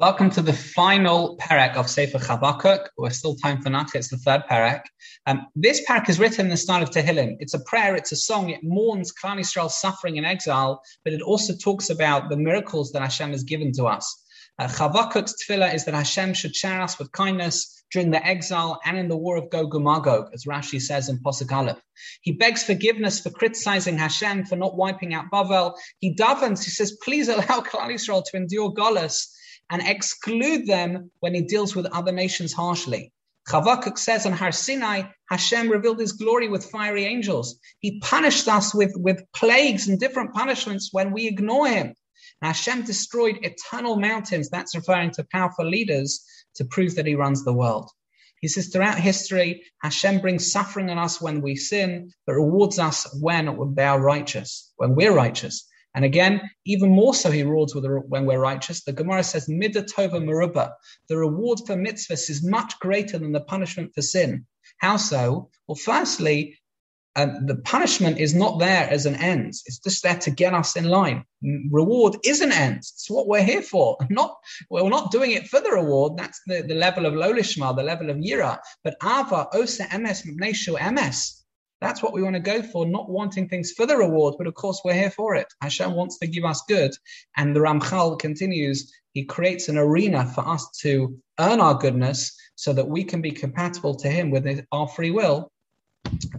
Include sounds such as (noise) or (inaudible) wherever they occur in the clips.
Welcome to the final parak of Sefer Chavakuk. We're still time for Nach. It's the third parak. Um, this parak is written in the style of Tehillim. It's a prayer. It's a song. It mourns Klal Yisrael's suffering in exile, but it also talks about the miracles that Hashem has given to us. Uh, Chavakuk's tefillah is that Hashem should share us with kindness during the exile and in the war of Gog and Magog, as Rashi says in Posuk Aleph. He begs forgiveness for criticizing Hashem for not wiping out Bavel. He davens. He says, "Please allow (laughs) Klal Yisrael to endure Golas." and exclude them when he deals with other nations harshly. Chavakuk says on Har Sinai, Hashem revealed his glory with fiery angels. He punished us with, with plagues and different punishments when we ignore him. And Hashem destroyed eternal mountains. That's referring to powerful leaders to prove that he runs the world. He says throughout history, Hashem brings suffering on us when we sin, but rewards us when we are righteous, when we're righteous. And again, even more so, he rewards when we're righteous. The Gemara says, Midatova Maruba. The reward for mitzvahs is much greater than the punishment for sin. How so? Well, firstly, the punishment is not there as an end. It's just there to get us in line. Reward is an end. It's what we're here for. (laughs) Not we're not doing it for the reward. That's the, the level of lolishma, the level of yira. But ava osa ms ms. That's what we want to go for, not wanting things for the reward, but of course we're here for it. Hashem wants to give us good. And the Ramchal continues, he creates an arena for us to earn our goodness so that we can be compatible to him with our free will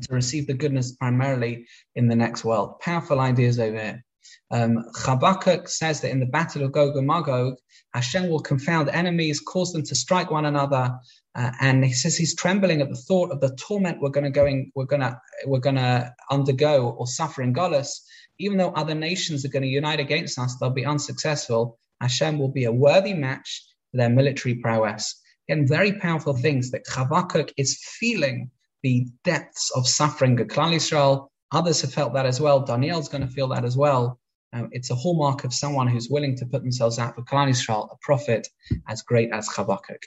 to receive the goodness primarily in the next world. Powerful ideas over here. Um, Chavakuk says that in the battle of Gog and Magog, Hashem will confound enemies, cause them to strike one another, uh, and he says he's trembling at the thought of the torment we're going to going we're going to we're going to undergo or suffer in Golis. Even though other nations are going to unite against us, they'll be unsuccessful. Hashem will be a worthy match for their military prowess. Again, very powerful things that Chavakuk is feeling the depths of suffering of Klal Yisrael. Others have felt that as well. Daniel's going to feel that as well. Um, it's a hallmark of someone who's willing to put themselves out for Klal Yisrael, a prophet as great as Chavakuk.